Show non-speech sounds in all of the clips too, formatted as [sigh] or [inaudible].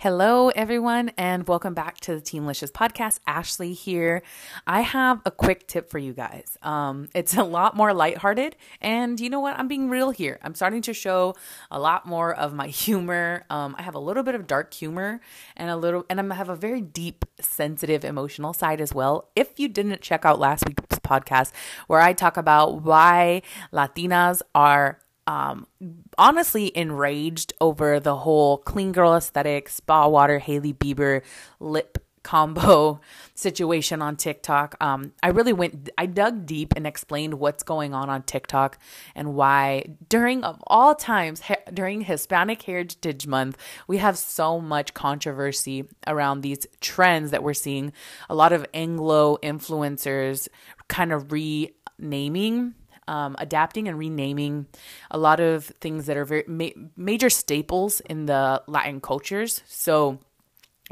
Hello, everyone, and welcome back to the Teamlicious podcast. Ashley here. I have a quick tip for you guys. Um, it's a lot more lighthearted, and you know what? I'm being real here. I'm starting to show a lot more of my [laughs] humor. Um, I have a little bit of dark humor, and a little, and I have a very deep, sensitive, emotional side as well. If you didn't check out last week's podcast, where I talk about why Latinas are um, honestly enraged over the whole clean girl aesthetic, spa water, Hailey Bieber lip combo [laughs] situation on TikTok. Um, I really went, I dug deep and explained what's going on on TikTok and why during of all times during Hispanic Heritage Month, we have so much controversy around these trends that we're seeing. A lot of Anglo influencers kind of renaming um, adapting and renaming a lot of things that are very ma- major staples in the Latin cultures. So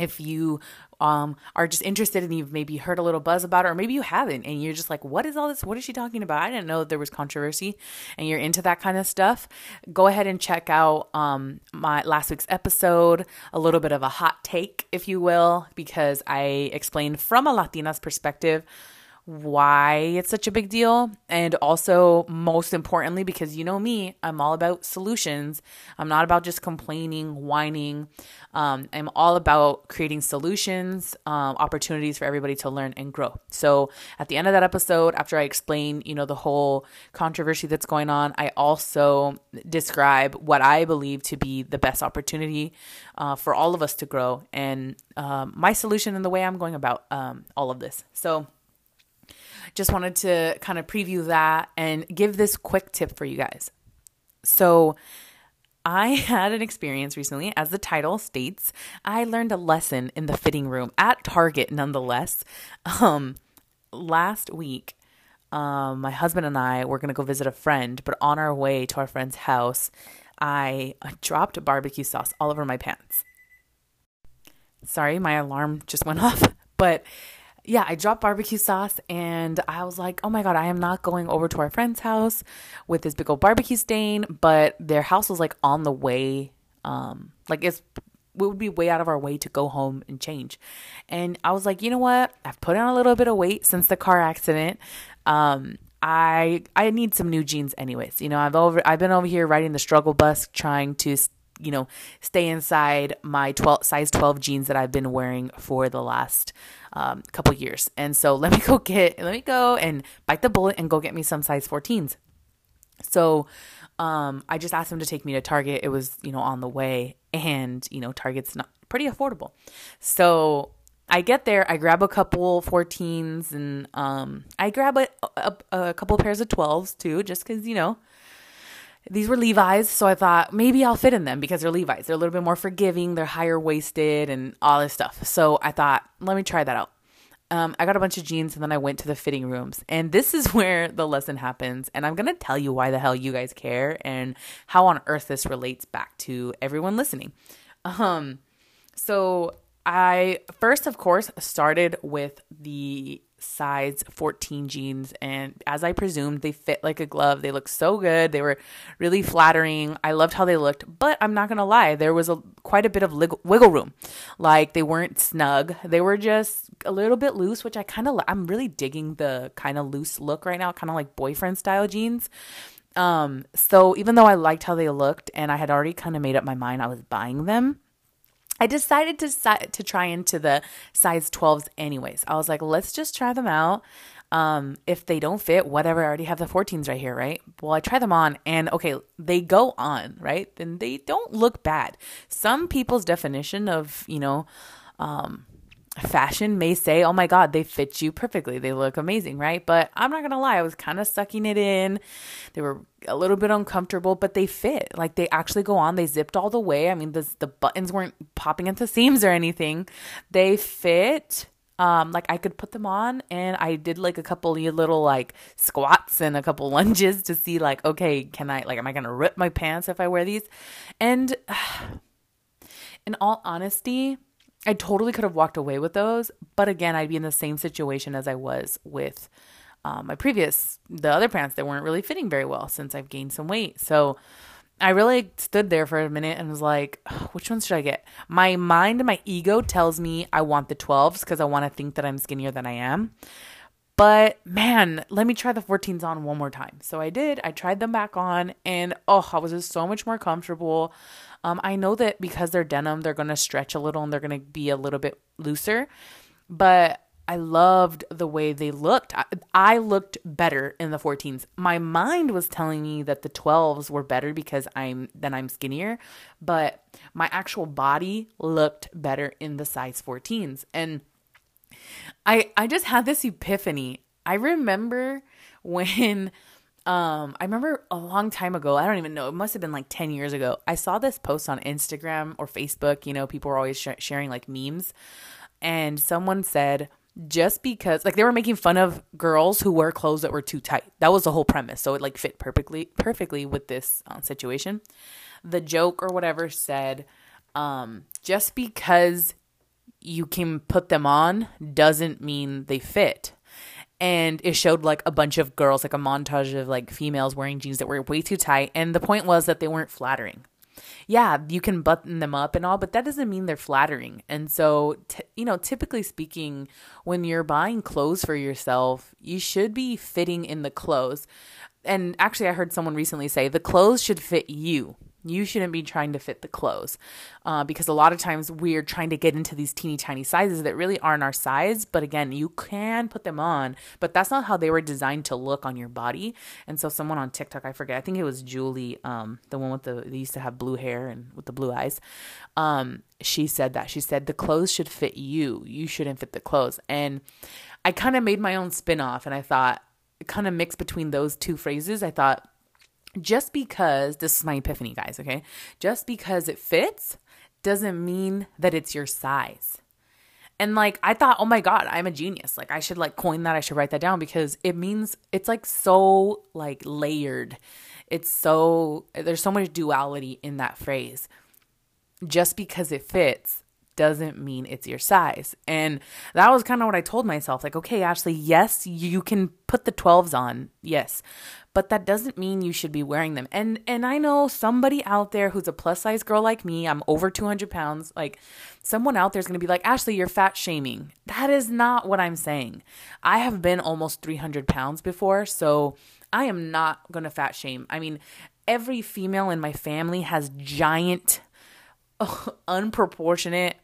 if you um, are just interested and you've maybe heard a little buzz about it, or maybe you haven't, and you're just like, what is all this? What is she talking about? I didn't know there was controversy, and you're into that kind of stuff. Go ahead and check out um, my last week's episode, a little bit of a hot take, if you will, because I explained from a Latina's perspective why it's such a big deal. And also, most importantly, because you know me, I'm all about solutions. I'm not about just complaining, whining. Um, I'm all about creating solutions, um, opportunities for everybody to learn and grow. So, at the end of that episode, after I explain, you know, the whole controversy that's going on, I also describe what I believe to be the best opportunity uh, for all of us to grow and um, my solution and the way I'm going about um, all of this. So, just wanted to kind of preview that and give this quick tip for you guys. So, I had an experience recently, as the title states. I learned a lesson in the fitting room at Target, nonetheless. Um, last week, um, my husband and I were going to go visit a friend, but on our way to our friend's house, I dropped barbecue sauce all over my pants. Sorry, my alarm just went [laughs] off, but yeah, I dropped barbecue sauce and I was like, oh my God, I am not going over to our friend's house with this big old barbecue stain. But their house was like on the way. Um, like it's, we would be way out of our way to go home and change. And I was like, you know what? I've put on a little bit of weight since the car accident. Um, I I need some new jeans anyways. You know, I've over I've been over here riding the struggle bus trying to you know, stay inside my 12 size 12 jeans that I've been wearing for the last um, couple years. And so [laughs] let me go get, let me go and bite the bullet and go get me some size 14s. So um, I just asked him to take me to Target. It was, you know, on the way and, you know, Target's not pretty affordable. So I get there, I grab a couple 14s and um, I grab a, a, a couple pairs of 12s too, just because, you know, these were Levi's, so I thought maybe I'll fit in them because they're Levi's. They're a little bit more forgiving, they're higher waisted, and all this stuff. So I thought, let me try that out. Um, I got a bunch of jeans and then I went to the fitting rooms. And this is [laughs] where the lesson happens. And I'm going to tell you why the hell you guys care and how on earth this relates back to everyone listening. Um, so I first, of course, started with the size 14 jeans and as i presumed they fit like a glove. They looked so good. They were really flattering. I loved how they looked. But i'm not gonna lie there was a quite a bit of wiggle room. Like they weren't snug. They were just a little bit loose which i kind of i'm really digging the kind of loose look right now kind of like boyfriend style jeans. Um so even though i liked how they looked and i had already kind of made up my mind i was buying them I decided to to try into the size 12s anyways. I was like, let's just try them out. Um, if they don't fit, whatever, I already have the 14s right here, right? Well, I try them on and okay, they go on, right? Then they don't look bad. Some people's definition of, you know, um, fashion may say, oh my God, they fit you perfectly. They look amazing, right? But I'm not going to lie, I was kind of sucking it in. They were a little bit uncomfortable, but they fit. Like they actually go on. They zipped all the way. I mean, the, the buttons weren't popping into seams or anything. They fit. Um, like I could put them on and I did like a couple little like squats and a couple [laughs] lunges to see like, okay, can I, like, am I going to rip my pants if I wear these? And [sighs] in all honesty, I totally could have walked away with those, but again, I'd be in the same situation as I was with um, my previous, the other pants that weren't really fitting very well since I've gained some weight. So I really stood there for a minute and was like, which ones should I get? My mind my ego tells me I want the 12s because I want to think that I'm skinnier than I am. But man, let me try the 14s on one more time. So I did. I tried them back on and oh, I was just so much more comfortable. Um, I know that because they're denim, they're going to stretch a little and they're going to be a little bit looser. But I loved the way they looked. I, I, looked better in the 14s. My mind was telling me that the 12s were better because I'm then I'm skinnier, but my actual body looked better in the size 14s. And I I just had this epiphany. I remember when um I remember a long time ago, I don't even know, it must have been like 10 years ago. I saw this post on Instagram or Facebook, you know, people were always sh- sharing like memes and someone said just because like they were making fun of girls who wear clothes that were too tight. That was the whole premise. So it like fit perfectly perfectly with this uh, situation. The joke or whatever said um just because you can put them on doesn't mean they fit. And it showed like a bunch of girls, like a montage of like females wearing jeans that were way too tight. And the point was that they weren't flattering yeah, you can button them up and all, but that doesn't mean they're flattering. And so, t- you know, typically speaking, when you're buying clothes for yourself, you should be fitting in the clothes. And actually, I heard someone recently say the clothes should fit you you shouldn't be trying to fit the clothes uh, because a lot of times we're trying to get into these teeny tiny sizes that really aren't our size. But again, you can put them on, but that's not how they were designed to look on your body. And so, someone on TikTok, I forget, I think it was Julie, um, the one with the, they used to have blue hair and with the blue eyes. Um, she said that. She said the clothes should fit you, you shouldn't fit the clothes. And I kind of made my own spin off and I thought, kind of mixed between those two phrases. I thought, just because this is my epiphany, guys, okay? Just because it fits doesn't mean that it's your size. And like I thought, oh my god, I'm a genius. Like I should like coin that. I should write that down because it means it's like so like layered. It's so there's so much duality in that phrase. Just because it fits doesn't mean it's your size. And that was kind of what I told myself like, okay, Ashley, yes, you can put the 12s on. Yes but that doesn't mean you should be wearing them. And and I know somebody out there who's a plus size girl like me, I'm over 200 pounds, like someone out there is going to be like, Ashley, you're fat shaming. That is not what I'm saying. I have been almost 300 pounds before, so I am not going to fat shame. I mean, every female in my family has giant, [laughs] unproportionate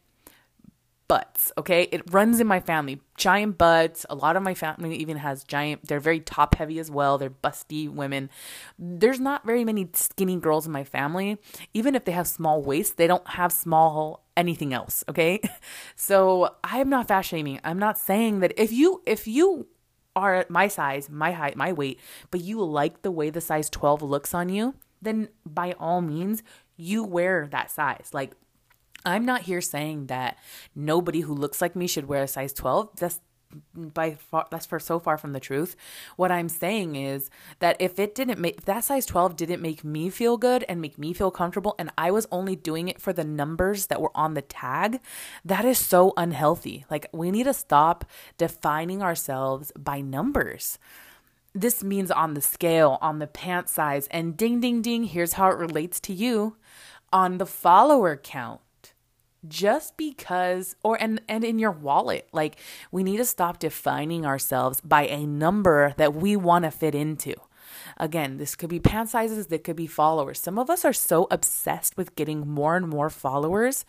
butts, okay? It runs in my family. Giant butts. A lot of my family even has giant, they're very top heavy as well. They're busty women. There's not very many skinny girls in my family. Even if they have small waists, they don't have small anything else, okay? [laughs] So I am not fat shaming. I'm not saying that if you, if you, are at my size, my height, my weight, but you like the way the size 12 looks on you, then by all means, you wear that size. Like I'm not here saying that nobody who looks like me should wear a size 12. That's by far that's for so far from the truth. What I'm saying is that if it didn't make if that size 12 didn't make me feel good and make me feel comfortable and I was only doing it for the numbers that were on the tag, that is so unhealthy. Like we need to stop defining ourselves by numbers. This means on the scale, on the pant size, and ding ding ding, here's how it relates to you on the follower count just because or and and in your wallet. Like we need to stop defining ourselves by a number that we want to fit into. Again this could be pant sizes that could be followers. Some of us are so obsessed with getting more and more followers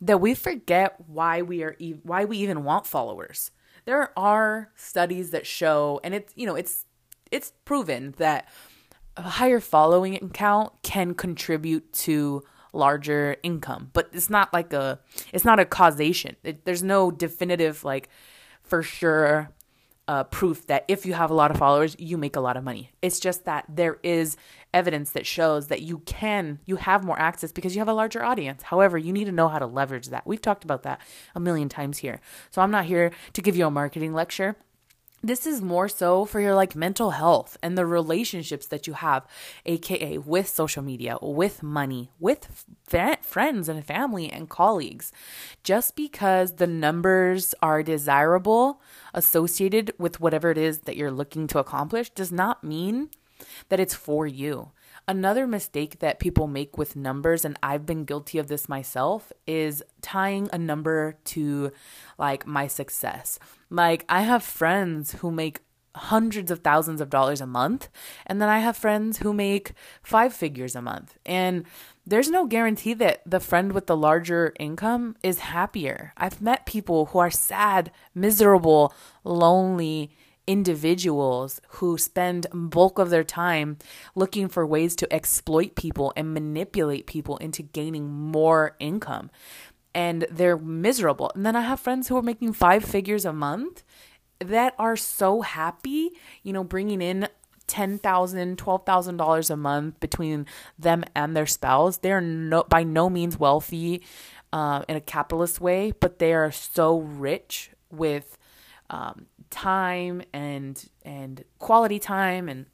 that we forget why we are e- why we even want followers. There are studies that show and it's you know it's it's proven that a higher following count can contribute to larger income. But it's not like a it's not a causation. It, there's no definitive like for sure uh, proof that if you have a lot of followers, you make a lot of money. It's just that there is evidence that shows that you can, you have more access because you have a larger audience. However, you need to know how to leverage that. We've talked about that a million times here. So I'm not here to give you a marketing lecture this is more so for your like mental health and the relationships that you have aka with social media with money with friends and family and colleagues. Just because the numbers are desirable associated with whatever it is that you're looking to accomplish does not mean that it's for you Another mistake that people make with numbers, and I've been guilty of this myself, is tying a number to like my success. Like, I have friends who make hundreds of thousands of dollars a month, and then I have friends who make five figures a month. And there's no guarantee that the friend with the larger income is happier. I've met people who are sad, miserable, lonely, individuals who spend bulk of their time looking for ways to exploit people and manipulate people into gaining more income and they're miserable and then i have friends who are making five figures a month that are so happy you know bringing in $10,000, $12,000 a month between them and their spouse. They're no, by no means wealthy uh, in a capitalist way, but they are so rich with um, time and and quality time and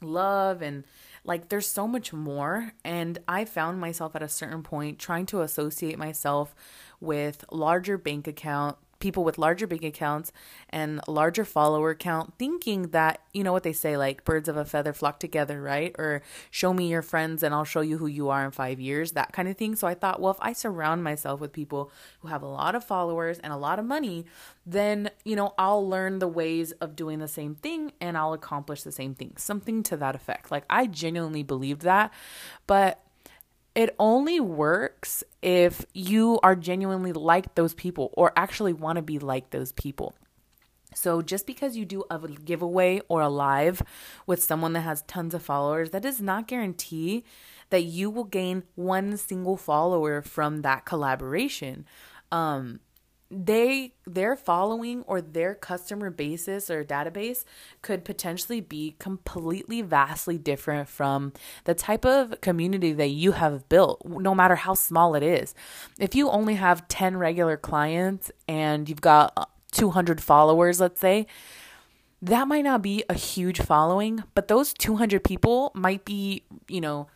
love and like there's so much more. And i found myself at a certain point trying to associate myself with larger bank account people with larger bank accounts and larger follower count thinking that you know what they say like birds of a feather flock together right? Or show me your friends and I'll show you who you are in 5 years that kind of thing. So I thought well if I surround myself with people who have a lot of followers and a lot of money then you know I'll learn the ways of doing the same thing and I'll accomplish the same thing something to that effect. Like I genuinely believed that but it only works if you are genuinely like those people or actually want to be like those people. So just because you do a giveaway or a live with someone that has tons of followers, that does not guarantee that you will gain one single follower from that collaboration. Um, they their following or their customer basis or database could potentially be completely vastly different from the type of community that you have built no matter how small it is. If you only have 10 regular clients and you've got 200 followers let's say that might not be a huge following but those 200 people might be you know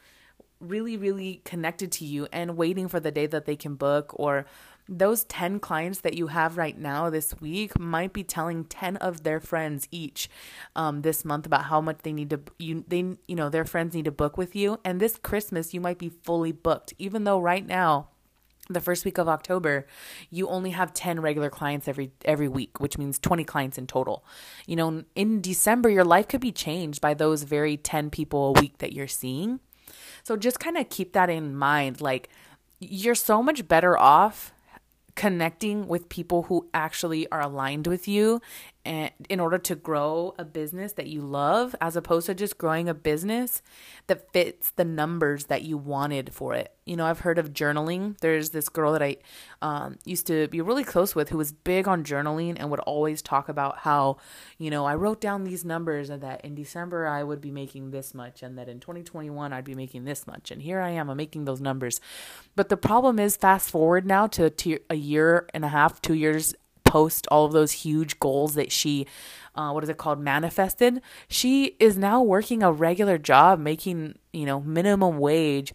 really really connected to you and waiting for the day that they can book or those 10 clients that you have right now this week might be telling 10 of their friends each um, this month about how much they need to you they you know their friends need to book with you and this christmas you might be fully booked even though right now the first week of October, you only have 10 regular clients every every week, which means 20 clients in total. You know, in December your life could be changed by those very 10 people a week that you're seeing. So just kind of keep that in mind like you're so much better off connecting with people who actually are aligned with you and in order to grow a business that you love as opposed to just growing a business that fits the numbers that you wanted for it. You know i've heard of journaling. There's this girl that i um, used to be really close with who was big on journaling and would always talk about how you know i wrote down these numbers and that in december i would be making this much and that in 2021 i'd be making this much and here i am i'm making those numbers. But the problem is fast forward now to, a year and a half two years post all of those huge goals that she uh, what is it called manifested she is now working a regular job making you know minimum wage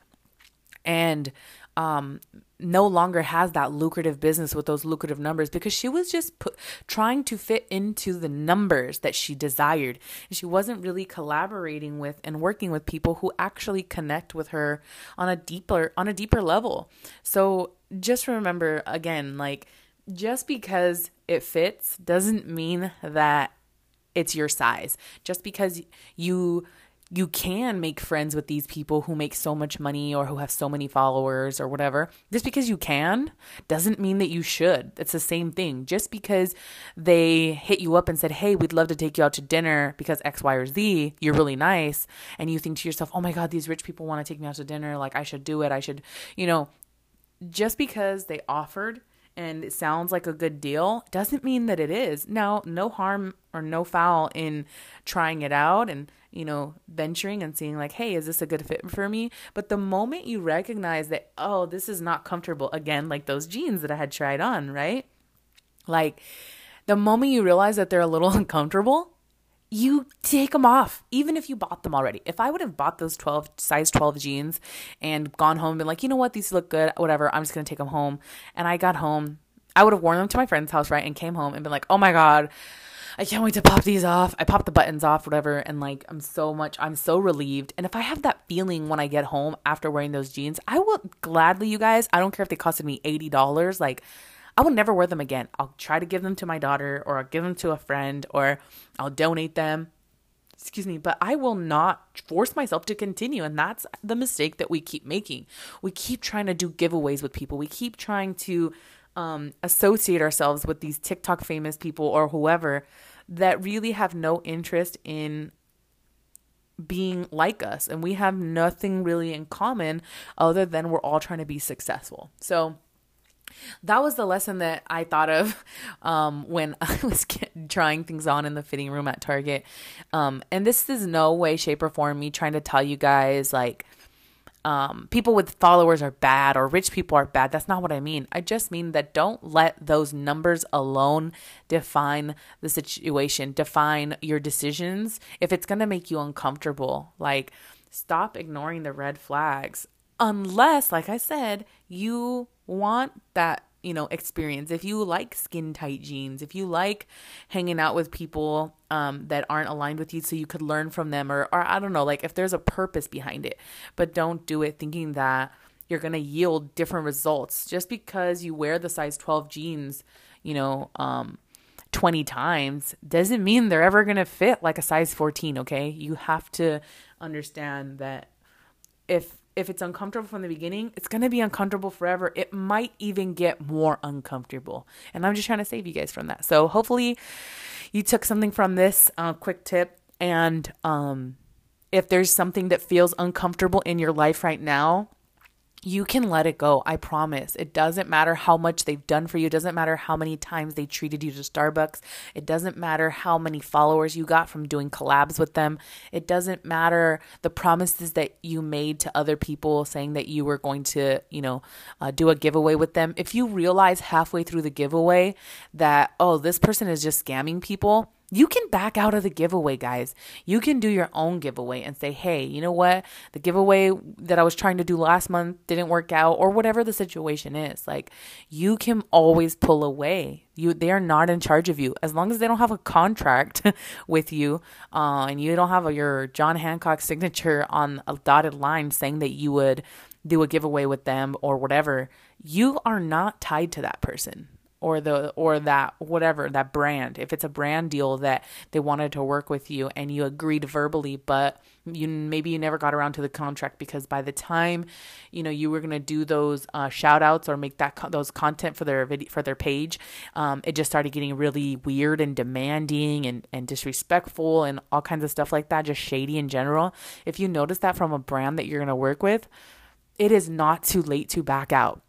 and um no longer has that lucrative business with those lucrative numbers because she was just put, trying to fit into the numbers that she desired. And she wasn't really collaborating with and working with people who actually connect with her on a deeper on a deeper level. So just remember again like just because it fits doesn't mean that it's your size. Just because you you can make friends with these people who make so much money or who have so many followers or whatever. Just because you can doesn't mean that you should. It's the same thing. Just because they hit you up and said, Hey, we'd love to take you out to dinner because X, Y, or Z, you're really nice. And you think to yourself, Oh my God, these rich people want to take me out to dinner. Like, I should do it. I should, you know, just because they offered and it sounds like a good deal doesn't mean that it is. Now, no harm or no foul in trying it out and, you know, venturing and seeing like, hey, is this a good fit for me? But the moment you recognize that, oh, this is not comfortable, again, like those jeans that I had tried on, right? Like the moment you realize that they're a little [laughs] uncomfortable, you take them off, even if you bought them already. If I would have bought those 12 size 12 jeans and gone home and been like, you know what, these look good, whatever, I'm just gonna take them home. And I got home, I would have worn them to my friend's house, right? And came home and been like, oh my God, I can't wait to pop these off. I pop the buttons off, whatever, and like I'm so much I'm so relieved. And if I have that feeling when I get home after wearing those jeans, I will gladly, you guys, I don't care if they costed me $80, like I will never wear them again. I'll try to give them to my daughter or I'll give them to a friend or I'll donate them. Excuse me, but I will not force myself to continue. And that's the mistake that we keep making. We keep trying to do giveaways with people. We keep trying to um, associate ourselves with these TikTok famous people or whoever that really have no interest in being like us. And we have nothing really in common other than we're all trying to be successful. So, that was the lesson that I thought of [laughs] um, when [laughs] I was trying things on in the fitting room at Target. Um, and this is no way, shape, or form me trying to tell you guys like um, people with followers are bad or rich people are bad. That's not what I mean. I just mean that don't let those numbers alone define the situation, define your decisions. If it's going to make you uncomfortable, like stop ignoring the red flags. Unless, like I said, you want that you know experience. If you like skin tight jeans if you like hanging out with people um, that aren't aligned with you so you could learn from them or, or i don't know like if there's a purpose behind it but don't do it thinking that you're going to yield different results. Just because you wear the size 12 jeans you know um, 20 times doesn't mean they're ever going to fit like a size 14 okay? You have to understand that if if it's uncomfortable from the beginning, it's going to be uncomfortable forever. It might even get more uncomfortable. And I'm just trying to save you guys from that. So hopefully you took something from this uh, quick tip. And um, if there's something that feels uncomfortable in your life right now, you can let it go. I promise. It doesn't matter how much they've done for you. It doesn't matter how many times they treated you to Starbucks. It doesn't matter how many followers you got from doing collabs with them. It doesn't matter the promises that you made to other people saying that you were going to, you know, uh, do a giveaway with them. If you realize halfway through the giveaway that, oh, this person is just scamming people, you can back out of the giveaway, guys. You can do your own giveaway and say, hey, you know what? The giveaway that I was trying to do last month didn't work out, or whatever the situation is. Like, you can always pull away. You, they are not in charge of you as long as they don't have a contract [laughs] with you, uh, and you don't have a, your John Hancock [laughs] signature on a dotted line saying that you would do a giveaway with them or whatever. You are not tied to that person or the or that whatever that brand. If it's a brand deal that they wanted to work with you and you agreed verbally but you maybe you never got around to the contract because by the time you know you were going to do those uh, shout outs or make that those content for their video for their page um, it just started getting really weird and demanding and, and disrespectful and all kinds of stuff like that just shady in general. If you notice that from a brand that you're going to work with it is not too late to back out.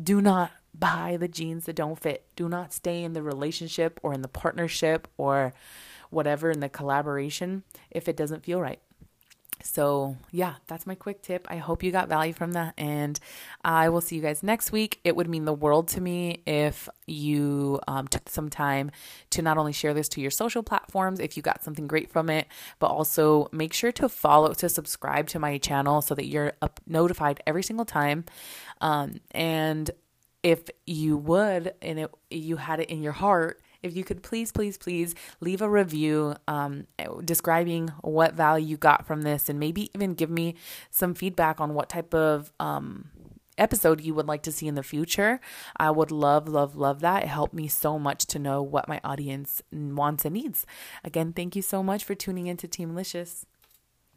Do not buy the jeans that don't fit. Do not stay in the relationship or in the partnership or whatever in the collaboration if it doesn't feel right. So, yeah, that's my quick tip. I hope you got value from that. And I will see you guys next week. It would mean the world to me if you um, took some time to not only share this to your social platforms if you got something great from it, but also make sure to follow, to subscribe to my channel so that you're up, notified every single time. Um, and if you would and it, you had it in your heart if you could please please please leave a review um, describing what value you got from this and maybe even give me some feedback on what type of um, episode you would like to see in the future. I would love love love that. It helped me so much to know what my audience wants and needs. Again thank you so much for tuning into Teamlicious